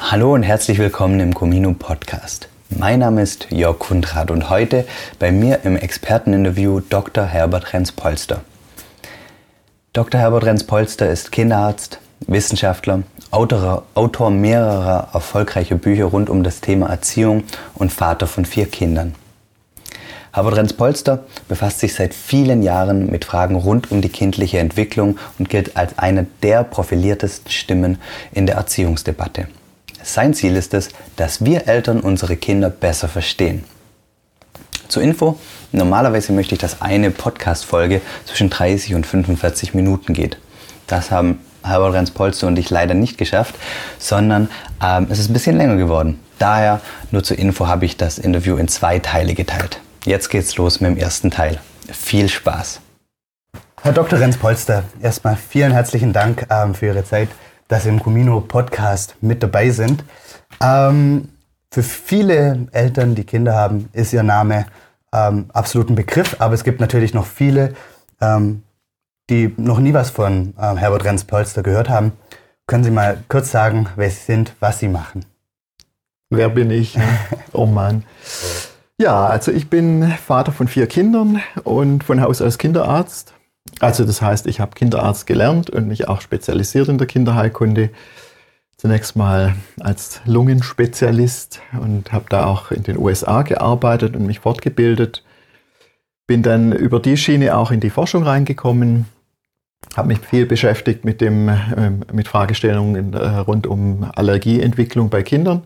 Hallo und herzlich willkommen im Comino Podcast. Mein Name ist Jörg Kundrat und heute bei mir im Experteninterview Dr. Herbert Renz-Polster. Dr. Herbert Renz-Polster ist Kinderarzt, Wissenschaftler, Autor, Autor mehrerer erfolgreicher Bücher rund um das Thema Erziehung und Vater von vier Kindern. Herbert Renz-Polster befasst sich seit vielen Jahren mit Fragen rund um die kindliche Entwicklung und gilt als eine der profiliertesten Stimmen in der Erziehungsdebatte. Sein Ziel ist es, dass wir Eltern unsere Kinder besser verstehen. Zur Info, normalerweise möchte ich, dass eine Podcast-Folge zwischen 30 und 45 Minuten geht. Das haben Herbert Renz-Polster und ich leider nicht geschafft, sondern ähm, es ist ein bisschen länger geworden. Daher, nur zur Info, habe ich das Interview in zwei Teile geteilt. Jetzt geht's los mit dem ersten Teil. Viel Spaß! Herr Dr. Renz-Polster, erstmal vielen herzlichen Dank ähm, für Ihre Zeit dass Sie im Comino Podcast mit dabei sind. Ähm, für viele Eltern, die Kinder haben, ist Ihr Name ähm, absolut ein Begriff, aber es gibt natürlich noch viele, ähm, die noch nie was von ähm, Herbert Renz-Polster gehört haben. Können Sie mal kurz sagen, wer Sie sind, was Sie machen? Wer bin ich? Oh Mann. Ja, also ich bin Vater von vier Kindern und von Haus aus Kinderarzt. Also das heißt, ich habe Kinderarzt gelernt und mich auch spezialisiert in der Kinderheilkunde. Zunächst mal als Lungenspezialist und habe da auch in den USA gearbeitet und mich fortgebildet. Bin dann über die Schiene auch in die Forschung reingekommen, habe mich viel beschäftigt mit, dem, äh, mit Fragestellungen äh, rund um Allergieentwicklung bei Kindern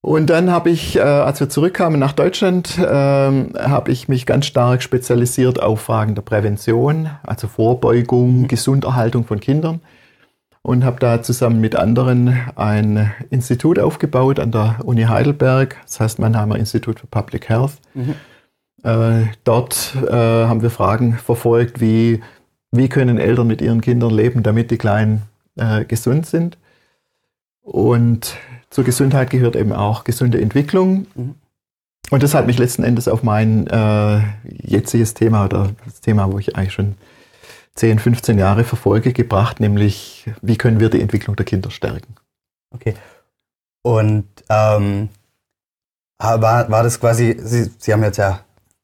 und dann habe ich, äh, als wir zurückkamen nach Deutschland, äh, habe ich mich ganz stark spezialisiert auf Fragen der Prävention, also Vorbeugung. Gesunderhaltung von Kindern. Und habe da zusammen mit anderen ein Institut aufgebaut an der Uni Heidelberg, das heißt Mannheimer Institut für Public Health. Mhm. Äh, dort äh, haben wir Fragen verfolgt, wie, wie können Eltern mit ihren Kindern leben, damit die Kleinen äh, gesund sind. Und zur Gesundheit gehört eben auch gesunde Entwicklung. Mhm. Und das hat mich letzten Endes auf mein äh, jetziges Thema oder das Thema, wo ich eigentlich schon 10, 15 Jahre verfolge, gebracht, nämlich wie können wir die Entwicklung der Kinder stärken. Okay. Und ähm, war, war das quasi, Sie, Sie haben jetzt ja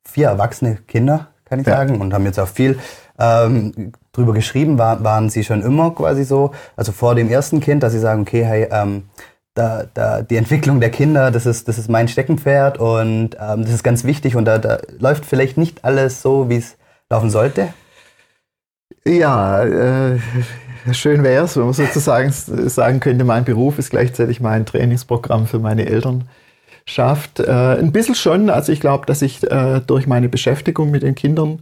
vier erwachsene Kinder, kann ich ja. sagen, und haben jetzt auch viel ähm, drüber geschrieben. War, waren Sie schon immer quasi so, also vor dem ersten Kind, dass Sie sagen, okay, hey, ähm, da, da, die Entwicklung der Kinder, das ist, das ist mein Steckenpferd und ähm, das ist ganz wichtig und da, da läuft vielleicht nicht alles so, wie es laufen sollte? Ja, äh, schön wäre es, wenn man sozusagen sagen könnte, mein Beruf ist gleichzeitig mein Trainingsprogramm für meine Elternschaft. Äh, ein bisschen schon, also ich glaube, dass ich äh, durch meine Beschäftigung mit den Kindern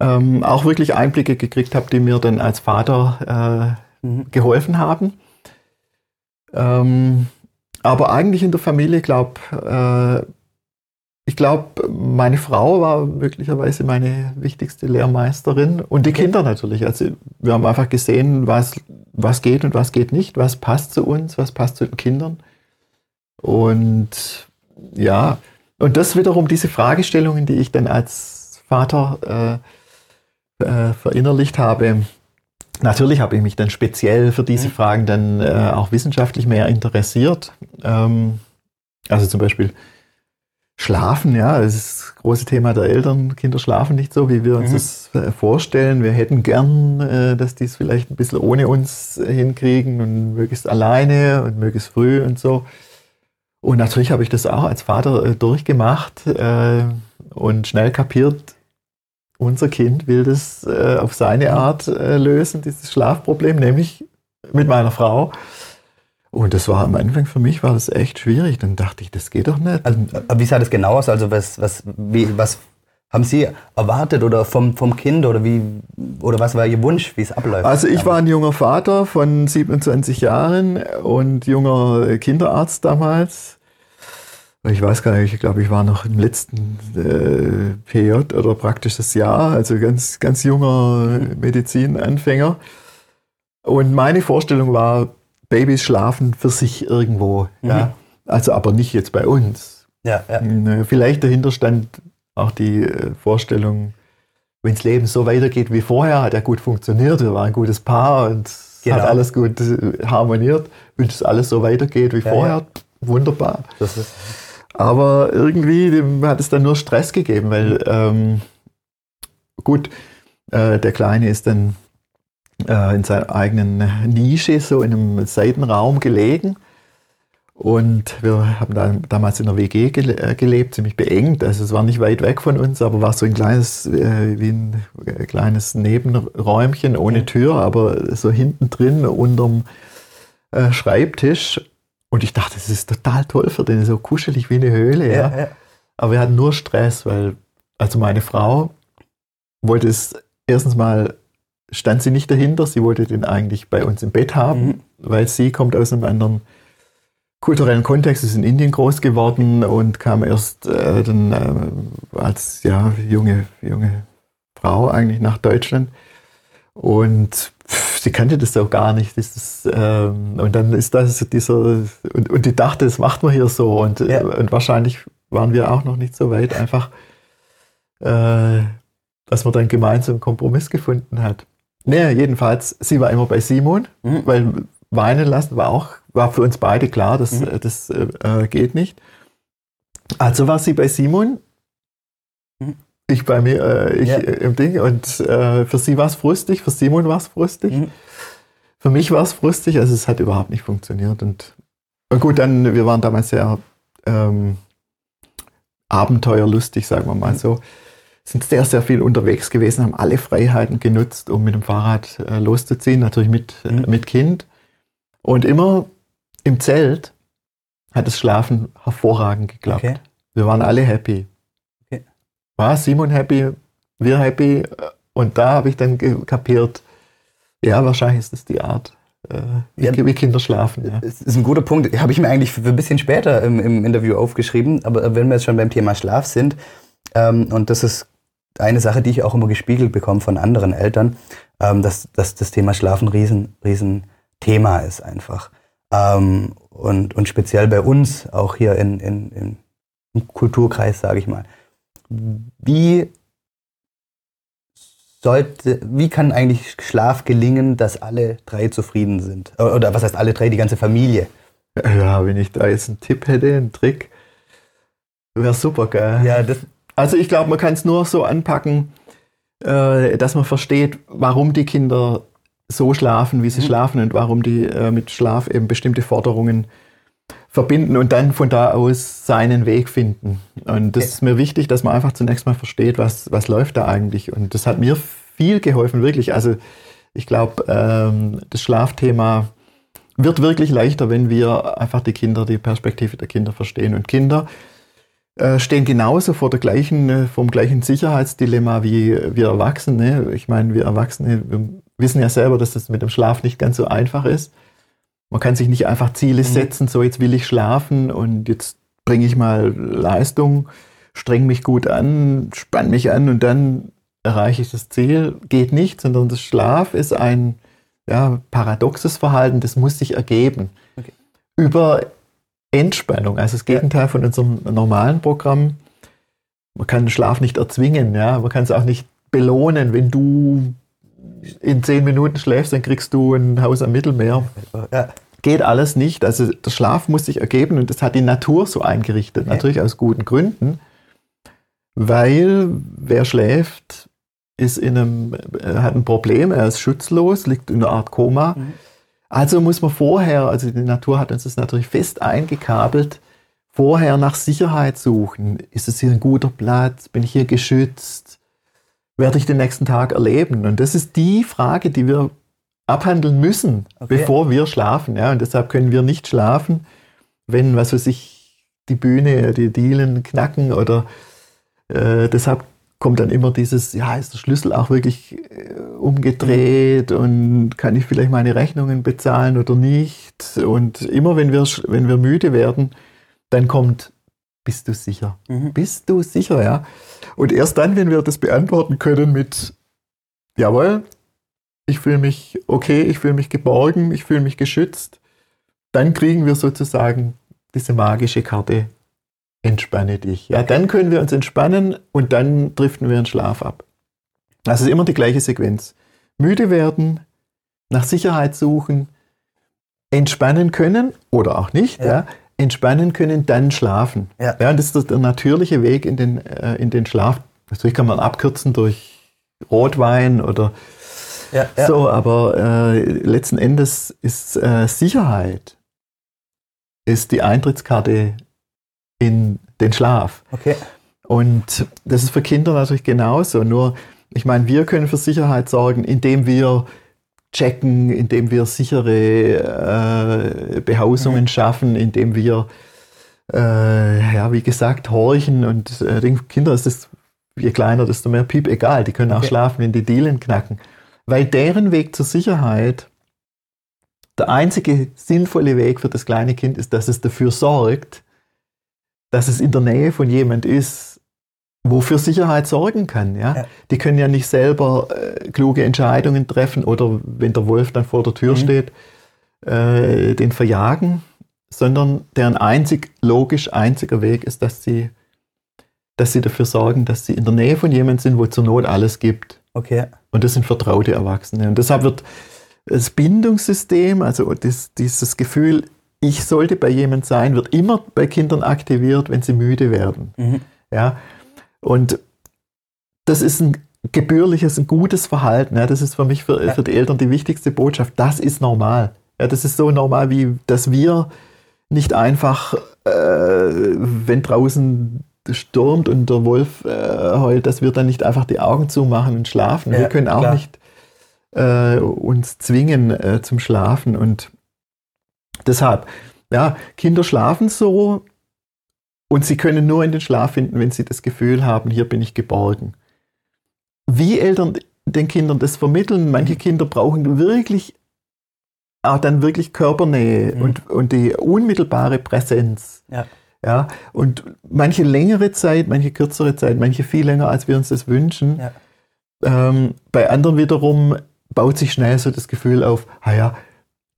ähm, auch wirklich Einblicke gekriegt habe, die mir dann als Vater äh, mhm. geholfen haben. Ähm, aber eigentlich in der Familie, glaube äh, ich glaube, meine Frau war möglicherweise meine wichtigste Lehrmeisterin und die Kinder natürlich. Also wir haben einfach gesehen, was, was geht und was geht nicht, was passt zu uns, was passt zu den Kindern. Und ja, und das wiederum, diese Fragestellungen, die ich dann als Vater äh, äh, verinnerlicht habe, Natürlich habe ich mich dann speziell für diese mhm. Fragen dann äh, auch wissenschaftlich mehr interessiert. Ähm, also zum Beispiel Schlafen, ja, das ist das große Thema der Eltern. Kinder schlafen nicht so, wie wir uns mhm. das äh, vorstellen. Wir hätten gern, äh, dass die es vielleicht ein bisschen ohne uns hinkriegen und möglichst alleine und möglichst früh und so. Und natürlich habe ich das auch als Vater äh, durchgemacht äh, und schnell kapiert, unser Kind will das äh, auf seine Art äh, lösen, dieses Schlafproblem, nämlich mit meiner Frau. Und das war am Anfang für mich war das echt schwierig. Dann dachte ich, das geht doch nicht. Also, wie sah das genau aus? Also was, was, wie, was haben Sie erwartet oder vom, vom Kind oder wie oder was war Ihr Wunsch, wie es abläuft? Also ich war ein junger Vater von 27 Jahren und junger Kinderarzt damals. Ich weiß gar nicht, ich glaube, ich war noch im letzten äh, PJ oder praktisch das Jahr, also ganz, ganz junger Medizinanfänger. Und meine Vorstellung war, Babys schlafen für sich irgendwo. Mhm. Ja? Also aber nicht jetzt bei uns. Ja, ja. Äh, vielleicht dahinter stand auch die äh, Vorstellung, wenn das Leben so weitergeht wie vorher, hat er gut funktioniert, wir waren ein gutes Paar und genau. hat alles gut harmoniert. Wenn das alles so weitergeht wie ja, vorher, wunderbar. Aber irgendwie hat es dann nur Stress gegeben, weil ähm, gut, äh, der Kleine ist dann äh, in seiner eigenen Nische, so in einem Seitenraum gelegen. Und wir haben da damals in der WG äh, gelebt, ziemlich beengt. Also es war nicht weit weg von uns, aber war so ein kleines, äh, wie ein äh, kleines Nebenräumchen ohne Tür, aber so hinten drin unterm äh, Schreibtisch. Und ich dachte, das ist total toll für den, so kuschelig wie eine Höhle. Ja, ja. ja. Aber wir hatten nur Stress, weil also meine Frau wollte es erstens mal stand sie nicht dahinter. Sie wollte den eigentlich bei uns im Bett haben, mhm. weil sie kommt aus einem anderen kulturellen Kontext, ist in Indien groß geworden und kam erst äh, dann äh, als ja, junge, junge Frau eigentlich nach Deutschland. Und sie kannte das auch gar nicht. Das, ähm, und dann ist das dieser, und, und die dachte, das macht man hier so. Und, ja. und wahrscheinlich waren wir auch noch nicht so weit, einfach, äh, dass man dann gemeinsam einen Kompromiss gefunden hat. Naja, jedenfalls, sie war immer bei Simon, mhm. weil weinen lassen war auch, war für uns beide klar, das, mhm. das äh, geht nicht. Also war sie bei Simon, mhm. Ich bei mir, äh, ich ja. im Ding und äh, für sie war es frustig, für Simon war es frustig. Mhm. Für mich war es frustig, also es hat überhaupt nicht funktioniert. Und, und gut, dann, wir waren damals sehr ähm, abenteuerlustig, sagen wir mal mhm. so sind sehr, sehr viel unterwegs gewesen, haben alle Freiheiten genutzt, um mit dem Fahrrad äh, loszuziehen, natürlich mit, äh, mhm. mit Kind. Und immer im Zelt hat das Schlafen hervorragend geklappt. Okay. Wir waren alle happy. War Simon happy, wir happy. Und da habe ich dann kapiert, ja, wahrscheinlich ist das die Art, äh, wie, ja, wie, Kinder schlafen. Ja. Das ist ein guter Punkt. Habe ich mir eigentlich für ein bisschen später im, im, Interview aufgeschrieben. Aber wenn wir jetzt schon beim Thema Schlaf sind, ähm, und das ist eine Sache, die ich auch immer gespiegelt bekomme von anderen Eltern, ähm, dass, dass das Thema Schlafen riesen, riesen Thema ist einfach. Ähm, und, und speziell bei uns, auch hier in, in, in im Kulturkreis, sage ich mal. Wie sollte, wie kann eigentlich Schlaf gelingen, dass alle drei zufrieden sind? Oder was heißt alle drei, die ganze Familie? Ja, wenn ich da jetzt einen Tipp hätte, einen Trick, wäre super, gell? Ja, also ich glaube, man kann es nur so anpacken, äh, dass man versteht, warum die Kinder so schlafen, wie sie mhm. schlafen und warum die äh, mit Schlaf eben bestimmte Forderungen verbinden und dann von da aus seinen Weg finden. Und das ist mir wichtig, dass man einfach zunächst mal versteht, was, was läuft da eigentlich. Und das hat mir viel geholfen, wirklich. Also ich glaube, ähm, das Schlafthema wird wirklich leichter, wenn wir einfach die Kinder, die Perspektive der Kinder verstehen. Und Kinder äh, stehen genauso vor der gleichen, äh, vom gleichen Sicherheitsdilemma wie wir Erwachsene. Ich meine, wir Erwachsene wir wissen ja selber, dass das mit dem Schlaf nicht ganz so einfach ist. Man kann sich nicht einfach Ziele mhm. setzen, so jetzt will ich schlafen und jetzt bringe ich mal Leistung, streng mich gut an, spann mich an und dann erreiche ich das Ziel. Geht nicht, sondern das Schlaf ist ein ja, paradoxes Verhalten, das muss sich ergeben. Okay. Über Entspannung, also das Gegenteil von unserem normalen Programm. Man kann den Schlaf nicht erzwingen, ja, man kann es auch nicht belohnen. Wenn du in zehn Minuten schläfst, dann kriegst du ein Haus am Mittelmeer. Ja. Geht alles nicht. Also der Schlaf muss sich ergeben und das hat die Natur so eingerichtet, okay. natürlich aus guten Gründen, weil wer schläft, ist in einem, hat ein Problem, er ist schutzlos, liegt in einer Art Koma. Mhm also muss man vorher, also die Natur hat uns das natürlich fest eingekabelt, vorher nach Sicherheit suchen. Ist es hier ein guter Platz? Bin ich hier geschützt? Werde ich den nächsten Tag erleben? Und das ist die Frage, die wir abhandeln müssen, okay. bevor wir schlafen. Ja, und deshalb können wir nicht schlafen, wenn, was weiß ich, die Bühne, die Dielen knacken oder äh, deshalb kommt dann immer dieses, ja, ist der Schlüssel auch wirklich äh, umgedreht und kann ich vielleicht meine Rechnungen bezahlen oder nicht? Und immer wenn wir, wenn wir müde werden, dann kommt, bist du sicher? Mhm. Bist du sicher, ja? Und erst dann, wenn wir das beantworten können mit, jawohl, ich fühle mich okay, ich fühle mich geborgen, ich fühle mich geschützt, dann kriegen wir sozusagen diese magische Karte entspanne dich. Ja, dann können wir uns entspannen und dann driften wir in Schlaf ab. Das ist immer die gleiche Sequenz. Müde werden, nach Sicherheit suchen, entspannen können oder auch nicht, ja. ja entspannen können, dann schlafen. Ja. ja. und das ist der natürliche Weg in den, äh, in den Schlaf. Natürlich kann man abkürzen durch Rotwein oder ja, ja. so, aber äh, letzten Endes ist äh, Sicherheit ist die Eintrittskarte in den Schlaf. Okay. Und das ist für Kinder natürlich genauso. Nur, ich meine, wir können für Sicherheit sorgen, indem wir checken, indem wir sichere äh, Behausungen mhm. schaffen, indem wir, äh, ja, wie gesagt, horchen. Und äh, den Kindern ist das, je kleiner, desto mehr Piep egal. Die können auch okay. schlafen, wenn die Dielen knacken. Weil deren Weg zur Sicherheit, der einzige sinnvolle Weg für das kleine Kind ist, dass es dafür sorgt, dass es in der Nähe von jemand ist, wofür Sicherheit sorgen kann. Ja? ja? Die können ja nicht selber äh, kluge Entscheidungen treffen oder wenn der Wolf dann vor der Tür mhm. steht, äh, den verjagen, sondern deren einzig logisch einziger Weg ist, dass sie, dass sie dafür sorgen, dass sie in der Nähe von jemandem sind, wo zur Not alles gibt. Okay. Und das sind vertraute Erwachsene. Und deshalb wird das Bindungssystem, also das, dieses Gefühl, ich sollte bei jemand sein, wird immer bei Kindern aktiviert, wenn sie müde werden. Mhm. Ja, und das ist ein gebührliches, ein gutes Verhalten. Ja, das ist für mich, für, für die Eltern die wichtigste Botschaft. Das ist normal. Ja, das ist so normal, wie dass wir nicht einfach, äh, wenn draußen stürmt und der Wolf äh, heult, dass wir dann nicht einfach die Augen zumachen und schlafen. Ja, wir können auch klar. nicht äh, uns zwingen äh, zum Schlafen. Und deshalb, ja, Kinder schlafen so, und sie können nur in den Schlaf finden, wenn sie das Gefühl haben, hier bin ich geborgen. Wie Eltern den Kindern das vermitteln, manche Kinder brauchen wirklich auch dann wirklich Körpernähe mhm. und, und die unmittelbare Präsenz. Ja. Ja, und manche längere Zeit, manche kürzere Zeit, manche viel länger, als wir uns das wünschen. Ja. Ähm, bei anderen wiederum baut sich schnell so das Gefühl auf, ah ja,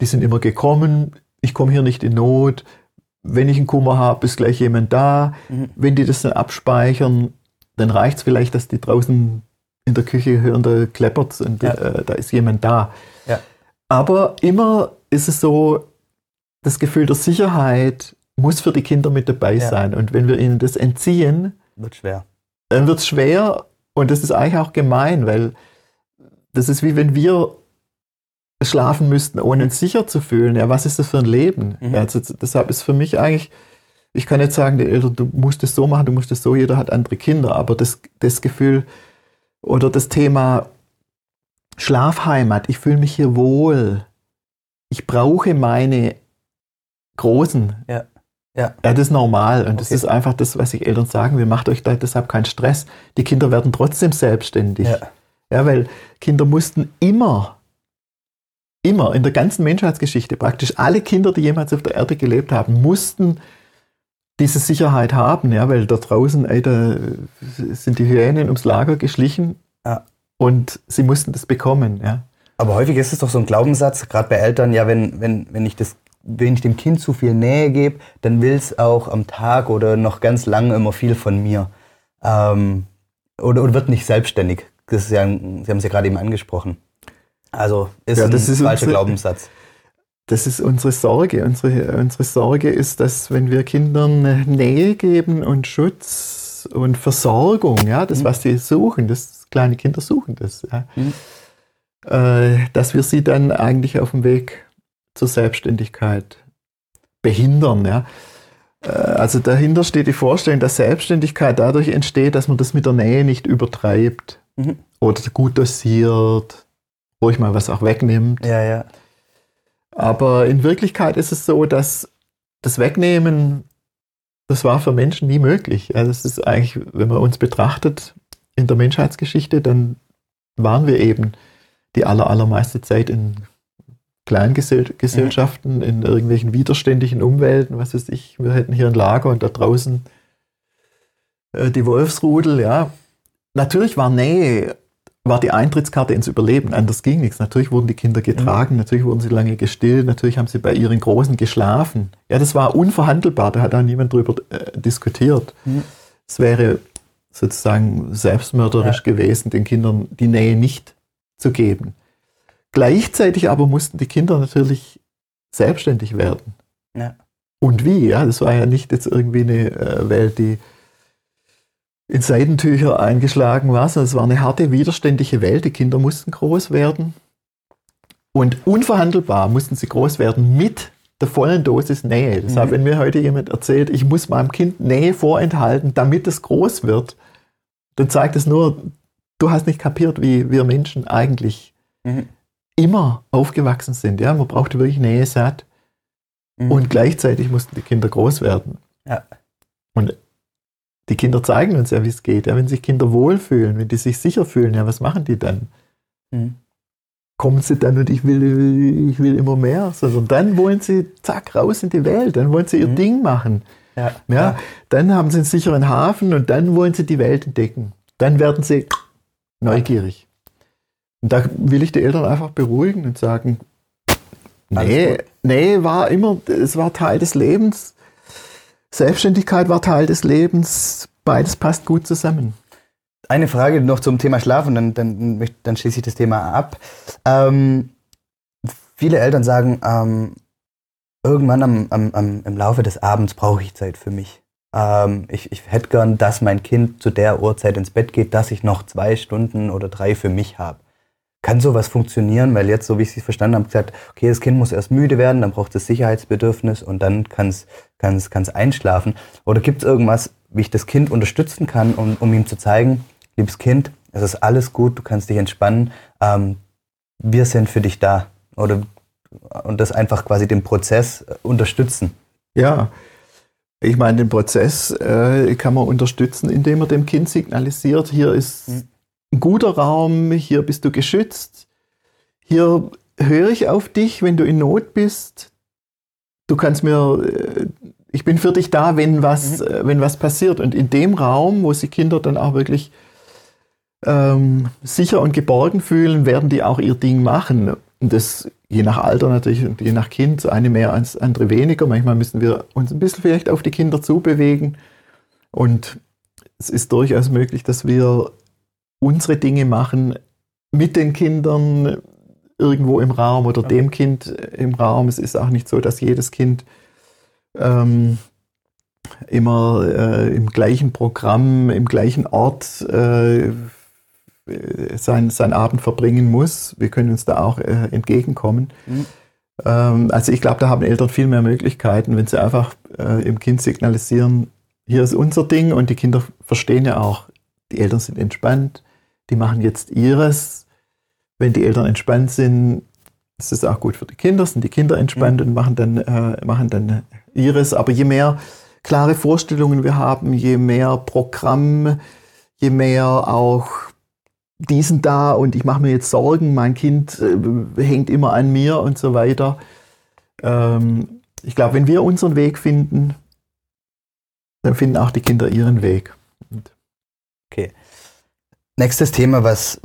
die sind immer gekommen, ich komme hier nicht in Not, wenn ich einen Kummer habe, ist gleich jemand da. Mhm. Wenn die das dann abspeichern, dann reicht es vielleicht, dass die draußen in der Küche hören, da kleppert und ja. äh, da ist jemand da. Ja. Aber immer ist es so, das Gefühl der Sicherheit muss für die Kinder mit dabei ja. sein. Und wenn wir ihnen das entziehen, wird schwer. Dann wird es schwer und das ist eigentlich auch gemein, weil das ist wie wenn wir schlafen müssten, ohne uns sicher zu fühlen. Ja, was ist das für ein Leben? Mhm. Ja, also, deshalb ist für mich eigentlich, ich kann jetzt sagen, du musst es so machen, du musst es so, jeder hat andere Kinder, aber das, das Gefühl oder das Thema Schlafheimat, ich fühle mich hier wohl, ich brauche meine Großen. Ja. Ja. ja, das ist normal und okay. das ist einfach das, was ich Eltern sagen will. Macht euch da deshalb keinen Stress. Die Kinder werden trotzdem selbstständig. Ja. ja, weil Kinder mussten immer immer in der ganzen Menschheitsgeschichte praktisch alle Kinder, die jemals auf der Erde gelebt haben, mussten diese Sicherheit haben, ja, weil da draußen, ey, da sind die Hyänen ums Lager geschlichen ja. und sie mussten das bekommen, ja. Aber häufig ist es doch so ein Glaubenssatz, gerade bei Eltern, ja, wenn, wenn, wenn ich das wenn ich dem Kind zu viel Nähe gebe, dann will es auch am Tag oder noch ganz lange immer viel von mir. Ähm, oder, oder wird nicht selbstständig. Das ist ja, Sie haben es ja gerade eben angesprochen. Also ist ja, das ein ist falscher Glaubenssatz. Das ist unsere Sorge. Unsere, unsere Sorge ist, dass wenn wir Kindern Nähe geben und Schutz und Versorgung, ja, das, mhm. was sie suchen, das kleine Kinder suchen das, ja, mhm. äh, dass wir sie dann eigentlich auf dem Weg zur Selbstständigkeit behindern. Ja. Äh, also dahinter steht die Vorstellung, dass Selbstständigkeit dadurch entsteht, dass man das mit der Nähe nicht übertreibt mhm. oder gut dosiert ruhig mal was auch wegnimmt. Ja, ja. Aber in Wirklichkeit ist es so, dass das Wegnehmen, das war für Menschen nie möglich. Also es ist eigentlich, wenn man uns betrachtet in der Menschheitsgeschichte, dann waren wir eben die aller, allermeiste Zeit in Kleingesellschaften, mhm. in irgendwelchen widerständigen Umwelten, was weiß ich, wir hätten hier ein Lager und da draußen äh, die Wolfsrudel, ja. Natürlich war Nähe war die Eintrittskarte ins Überleben. Anders ging nichts. Natürlich wurden die Kinder getragen, mhm. natürlich wurden sie lange gestillt, natürlich haben sie bei ihren Großen geschlafen. Ja, das war unverhandelbar, da hat auch niemand drüber äh, diskutiert. Mhm. Es wäre sozusagen selbstmörderisch ja. gewesen, den Kindern die Nähe nicht zu geben. Gleichzeitig aber mussten die Kinder natürlich selbstständig werden. Ja. Und wie? Ja, das war ja nicht jetzt irgendwie eine äh, Welt, die in Seidentücher eingeschlagen war, sondern es war eine harte, widerständige Welt. Die Kinder mussten groß werden. Und unverhandelbar mussten sie groß werden mit der vollen Dosis Nähe. Deshalb, mhm. wenn mir heute jemand erzählt, ich muss meinem Kind Nähe vorenthalten, damit es groß wird, dann zeigt es nur, du hast nicht kapiert, wie wir Menschen eigentlich mhm. Immer aufgewachsen sind. Ja, man brauchte wirklich Nähe satt. Mhm. Und gleichzeitig mussten die Kinder groß werden. Ja. Und die Kinder zeigen uns ja, wie es geht. Ja, wenn sich Kinder wohlfühlen, wenn die sich sicher fühlen, ja, was machen die dann? Mhm. Kommen sie dann und ich will, ich will immer mehr, sondern dann wollen sie zack raus in die Welt, dann wollen sie ihr mhm. Ding machen. Ja, ja, ja, Dann haben sie einen sicheren Hafen und dann wollen sie die Welt entdecken. Dann werden sie neugierig. Da will ich die Eltern einfach beruhigen und sagen, nee, nee, war immer, es war Teil des Lebens. Selbstständigkeit war Teil des Lebens. Beides passt gut zusammen. Eine Frage noch zum Thema Schlaf und dann, dann, dann schließe ich das Thema ab. Ähm, viele Eltern sagen, ähm, irgendwann am, am, am, im Laufe des Abends brauche ich Zeit für mich. Ähm, ich, ich hätte gern, dass mein Kind zu der Uhrzeit ins Bett geht, dass ich noch zwei Stunden oder drei für mich habe kann sowas funktionieren? Weil jetzt, so wie ich es verstanden habe, gesagt, okay, das Kind muss erst müde werden, dann braucht es Sicherheitsbedürfnis und dann kann es kann's, kann's einschlafen. Oder gibt es irgendwas, wie ich das Kind unterstützen kann, um, um ihm zu zeigen, liebes Kind, es ist alles gut, du kannst dich entspannen, ähm, wir sind für dich da. Oder und das einfach quasi den Prozess äh, unterstützen. Ja, ich meine, den Prozess äh, kann man unterstützen, indem man dem Kind signalisiert, hier ist mhm ein guter Raum, hier bist du geschützt, hier höre ich auf dich, wenn du in Not bist. Du kannst mir, äh, ich bin für dich da, wenn was, mhm. Äh, wenn was passiert. Und in dem Raum, wo sich Kinder dann auch wirklich ähm, sicher und geborgen fühlen, werden die auch ihr Ding machen. Und das je nach Alter natürlich und je nach Kind, eine mehr als andere weniger. Manchmal müssen wir uns ein bisschen vielleicht auf die Kinder zubewegen. Und es ist durchaus möglich, dass wir unsere Dinge machen mit den Kindern irgendwo im Raum oder dem Kind im Raum. Es ist auch nicht so, dass jedes Kind ähm, immer äh, im gleichen Programm, im gleichen Ort äh, sein, sein Abend verbringen muss. Wir können uns da auch äh, entgegenkommen. Mhm. Ähm, also ich glaube, da haben Eltern viel mehr Möglichkeiten, wenn sie einfach äh, im Kind signalisieren, hier ist unser Ding und die Kinder verstehen ja auch, die Eltern sind entspannt, die machen jetzt ihres. Wenn die Eltern entspannt sind, ist es auch gut für die Kinder, sind die Kinder entspannt mhm. und machen dann, äh, machen dann ihres. Aber je mehr klare Vorstellungen wir haben, je mehr Programm, je mehr auch diesen da und ich mache mir jetzt Sorgen, mein Kind äh, hängt immer an mir und so weiter. Ähm, ich glaube, wenn wir unseren Weg finden, dann finden auch die Kinder ihren Weg. Und okay. Nächstes Thema, was,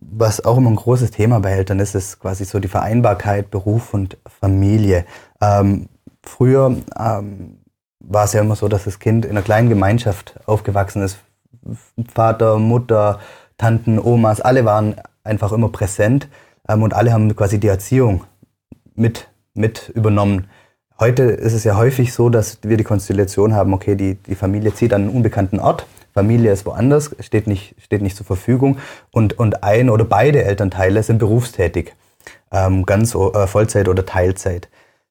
was auch immer ein großes Thema bei Eltern ist, ist quasi so die Vereinbarkeit Beruf und Familie. Ähm, früher ähm, war es ja immer so, dass das Kind in einer kleinen Gemeinschaft aufgewachsen ist. Vater, Mutter, Tanten, Omas, alle waren einfach immer präsent ähm, und alle haben quasi die Erziehung mit, mit übernommen. Heute ist es ja häufig so, dass wir die Konstellation haben, okay, die, die Familie zieht an einen unbekannten Ort Familie ist woanders, steht nicht, steht nicht zur Verfügung und, und ein oder beide Elternteile sind berufstätig, ähm, ganz äh, Vollzeit oder Teilzeit.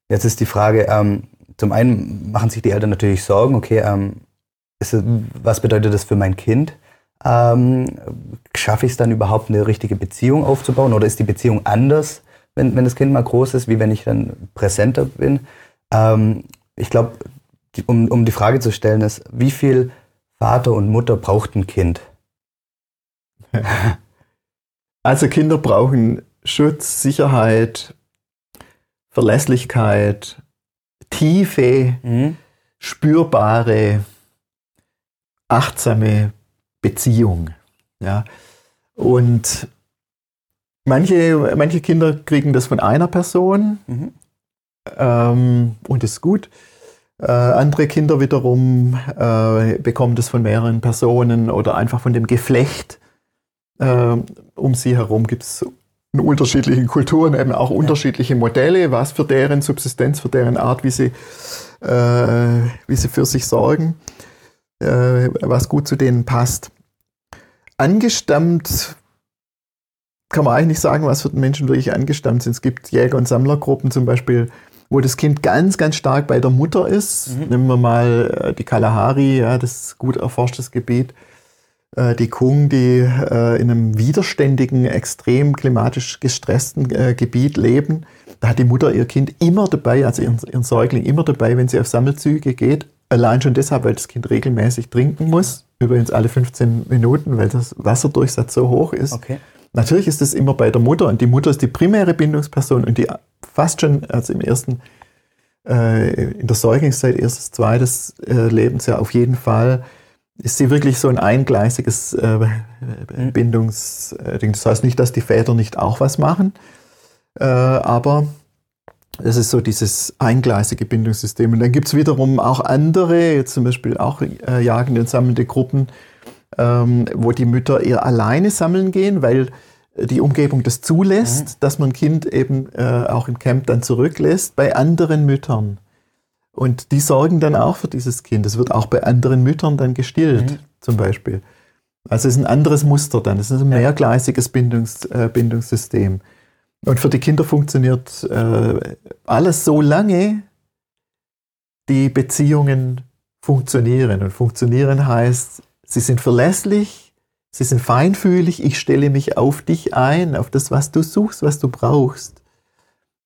Jetzt ist die Frage, ähm, zum einen machen sich die Eltern natürlich Sorgen, okay, ähm, ist, was bedeutet das für mein Kind? Ähm, schaffe ich es dann überhaupt eine richtige Beziehung aufzubauen oder ist die Beziehung anders, wenn, wenn das Kind mal groß ist, wie wenn ich dann präsenter bin? Ähm, ich glaube, um, um die Frage zu stellen, ist, wie viel Vater und Mutter braucht ein Kind. Also Kinder brauchen Schutz, Sicherheit, Verlässlichkeit, tiefe, mhm. spürbare, achtsame Beziehung. Ja. Und manche, manche Kinder kriegen das von einer Person mhm. ähm, und ist gut. Äh, andere Kinder wiederum äh, bekommen das von mehreren Personen oder einfach von dem Geflecht. Äh, um sie herum gibt es in unterschiedlichen Kulturen eben auch ja. unterschiedliche Modelle, was für deren Subsistenz, für deren Art, wie sie, äh, wie sie für sich sorgen, äh, was gut zu denen passt. Angestammt kann man eigentlich nicht sagen, was für Menschen wirklich angestammt sind. Es gibt Jäger- und Sammlergruppen zum Beispiel, wo das Kind ganz, ganz stark bei der Mutter ist. Mhm. Nehmen wir mal äh, die Kalahari, ja, das gut erforschtes Gebiet. Äh, die Kung, die äh, in einem widerständigen, extrem klimatisch gestressten Gebiet leben. Da hat die Mutter ihr Kind immer dabei, also ihren, ihren Säugling immer dabei, wenn sie auf Sammelzüge geht. Allein schon deshalb, weil das Kind regelmäßig trinken muss. Übrigens alle 15 Minuten, weil das Wasserdurchsatz so hoch ist. Okay. Natürlich ist es immer bei der Mutter und die Mutter ist die primäre Bindungsperson und die fast schon, also im ersten, äh, in der Säuglingszeit, erstes, zweites äh, Lebensjahr auf jeden Fall, ist sie wirklich so ein eingleisiges äh, mhm. Bindungsding. Das heißt nicht, dass die Väter nicht auch was machen, äh, aber es ist so dieses eingleisige Bindungssystem. Und dann gibt es wiederum auch andere, jetzt zum Beispiel auch äh, jagende und sammelnde Gruppen, ähm, wo die Mütter eher alleine sammeln gehen, weil die Umgebung das zulässt, mhm. dass man ein Kind eben äh, auch im Camp dann zurücklässt, bei anderen Müttern. Und die sorgen dann auch für dieses Kind. Es wird auch bei anderen Müttern dann gestillt, mhm. zum Beispiel. Also es ist ein anderes Muster dann. Es ist ein mehrgleisiges Bindungs, äh, Bindungssystem. Und für die Kinder funktioniert äh, alles so lange, die Beziehungen funktionieren. Und funktionieren heißt, Sie sind verlässlich, sie sind feinfühlig, ich stelle mich auf dich ein, auf das, was du suchst, was du brauchst.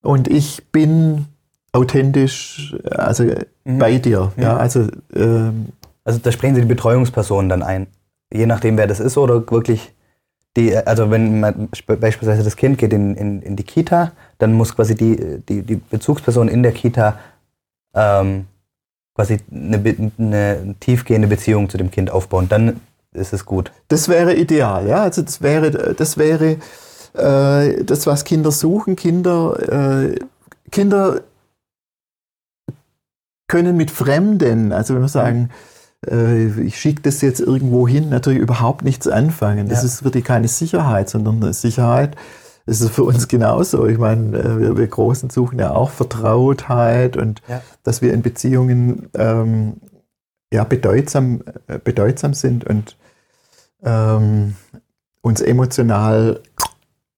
Und ich bin authentisch, also mhm. bei dir. Ja, also, ähm, also da sprechen Sie die Betreuungsperson dann ein, je nachdem, wer das ist oder wirklich die, also wenn man beispielsweise das Kind geht in, in, in die Kita, dann muss quasi die, die, die Bezugsperson in der Kita ähm, quasi eine, eine tiefgehende Beziehung zu dem Kind aufbauen. Dann ist es gut. Das wäre ideal, ja. Also das wäre, das wäre äh, das, was Kinder suchen. Kinder, äh, Kinder können mit Fremden, also wenn wir sagen, äh, ich schicke das jetzt irgendwo hin, natürlich überhaupt nichts anfangen. Das ja. ist wirklich keine Sicherheit, sondern Sicherheit das ist für uns genauso. Ich meine, äh, wir, wir Großen suchen ja auch Vertrautheit und ja. dass wir in Beziehungen ähm, ja, bedeutsam, äh, bedeutsam sind und ähm, uns emotional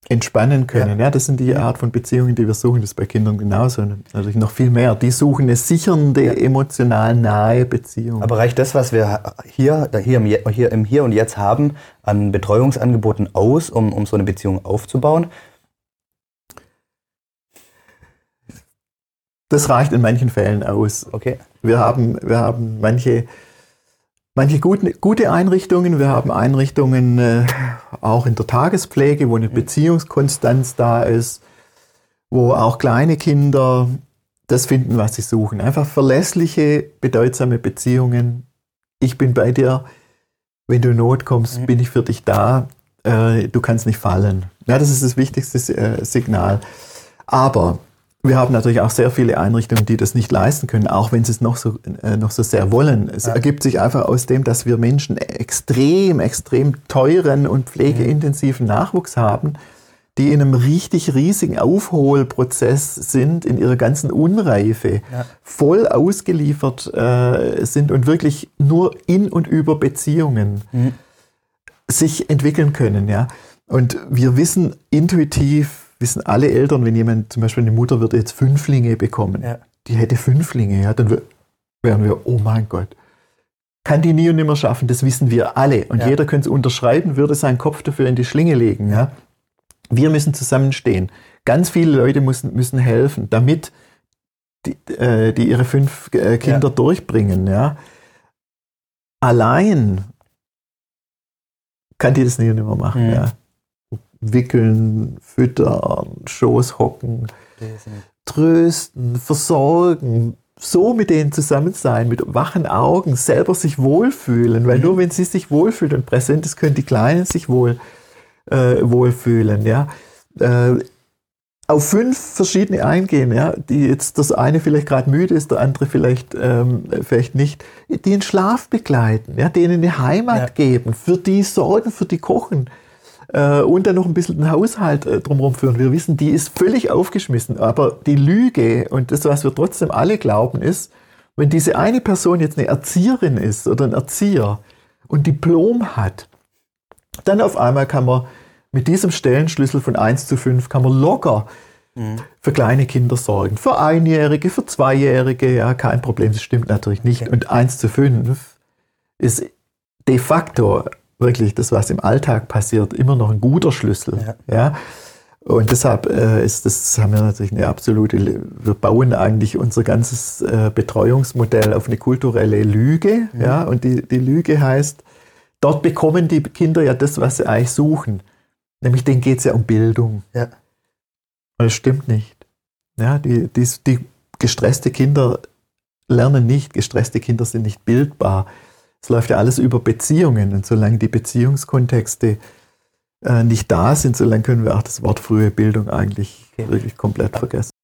entspannen können. Ja. ja. das sind die Art von Beziehungen, die wir suchen. Das ist bei Kindern genauso. Natürlich noch viel mehr. Die suchen eine sichernde, ja. emotional nahe Beziehung. Aber reicht das, was wir hier, hier, im, hier im Hier und Jetzt haben, an Betreuungsangeboten aus, um, um so eine Beziehung aufzubauen? Das reicht in manchen Fällen aus. Okay. Wir haben, wir haben manche manche guten, gute Einrichtungen. Wir haben Einrichtungen äh, auch in der Tagespflege, wo eine Beziehungskonstanz da ist, wo auch kleine Kinder das finden, was sie suchen. Einfach verlässliche, bedeutsame Beziehungen. Ich bin bei dir. Wenn du in Not kommst, bin ich für dich da. Äh, du kannst nicht fallen. Ja, das ist das wichtigste äh, Signal. Aber wir haben natürlich auch sehr viele Einrichtungen, die das nicht leisten können, auch wenn sie es noch so, äh, noch so sehr wollen. Es ja. ergibt sich einfach aus dem, dass wir Menschen extrem, extrem teuren und pflegeintensiven Nachwuchs haben, die in einem richtig riesigen Aufholprozess sind, in ihrer ganzen Unreife, ja. voll ausgeliefert äh, sind und wirklich nur in und über Beziehungen mhm. sich entwickeln können. Ja? Und wir wissen intuitiv, wissen alle Eltern, wenn jemand, zum Beispiel eine Mutter würde jetzt Fünflinge bekommen, ja. die hätte Fünflinge, ja, dann wären wir, oh mein Gott, kann die nie und nimmer schaffen, das wissen wir alle. Und ja. jeder könnte es unterschreiben, würde seinen Kopf dafür in die Schlinge legen. Ja. Wir müssen zusammenstehen. Ganz viele Leute müssen, müssen helfen, damit die, äh, die ihre fünf äh, Kinder ja. durchbringen. Ja. Allein kann die das nie und nimmer machen. Mhm. Ja wickeln, füttern, Schoß hocken, trösten, versorgen, so mit denen zusammen sein, mit wachen Augen, selber sich wohlfühlen, weil mhm. nur wenn sie sich wohlfühlen und präsent ist, können die Kleinen sich wohl äh, wohlfühlen, ja. Äh, auf fünf verschiedene eingehen, ja, die jetzt das eine vielleicht gerade müde ist, der andere vielleicht, ähm, vielleicht nicht, die in Schlaf begleiten, ja, denen eine Heimat ja. geben, für die sorgen, für die kochen, äh, und dann noch ein bisschen den Haushalt äh, drumherum führen. Wir wissen, die ist völlig aufgeschmissen. Aber die Lüge und das, was wir trotzdem alle glauben, ist, wenn diese eine Person jetzt eine Erzieherin ist oder ein Erzieher und Diplom hat, dann auf einmal kann man mit diesem Stellenschlüssel von 1 zu 5 kann man locker mhm. für kleine Kinder sorgen. Für Einjährige, für Zweijährige, ja, kein Problem, das stimmt natürlich nicht. Und 1 zu 5 ist de facto wirklich das, was im Alltag passiert, immer noch ein guter Schlüssel. Ja. ja? Und deshalb äh, ist das, haben wir natürlich eine absolute, wir bauen eigentlich unser ganzes äh, Betreuungsmodell auf eine kulturelle Lüge. Mhm. Ja? Und die, die Lüge heißt, dort bekommen die Kinder ja das, was sie eigentlich suchen. Nämlich denen geht es ja um Bildung. Ja. Und das stimmt nicht. Ja, die, die, die gestresste Kinder lernen nicht, gestresste Kinder sind nicht bildbar. Es läuft ja alles über Beziehungen und solange die Beziehungskontexte äh, nicht da sind, solange können wir auch das Wort frühe Bildung eigentlich okay. wirklich komplett vergessen.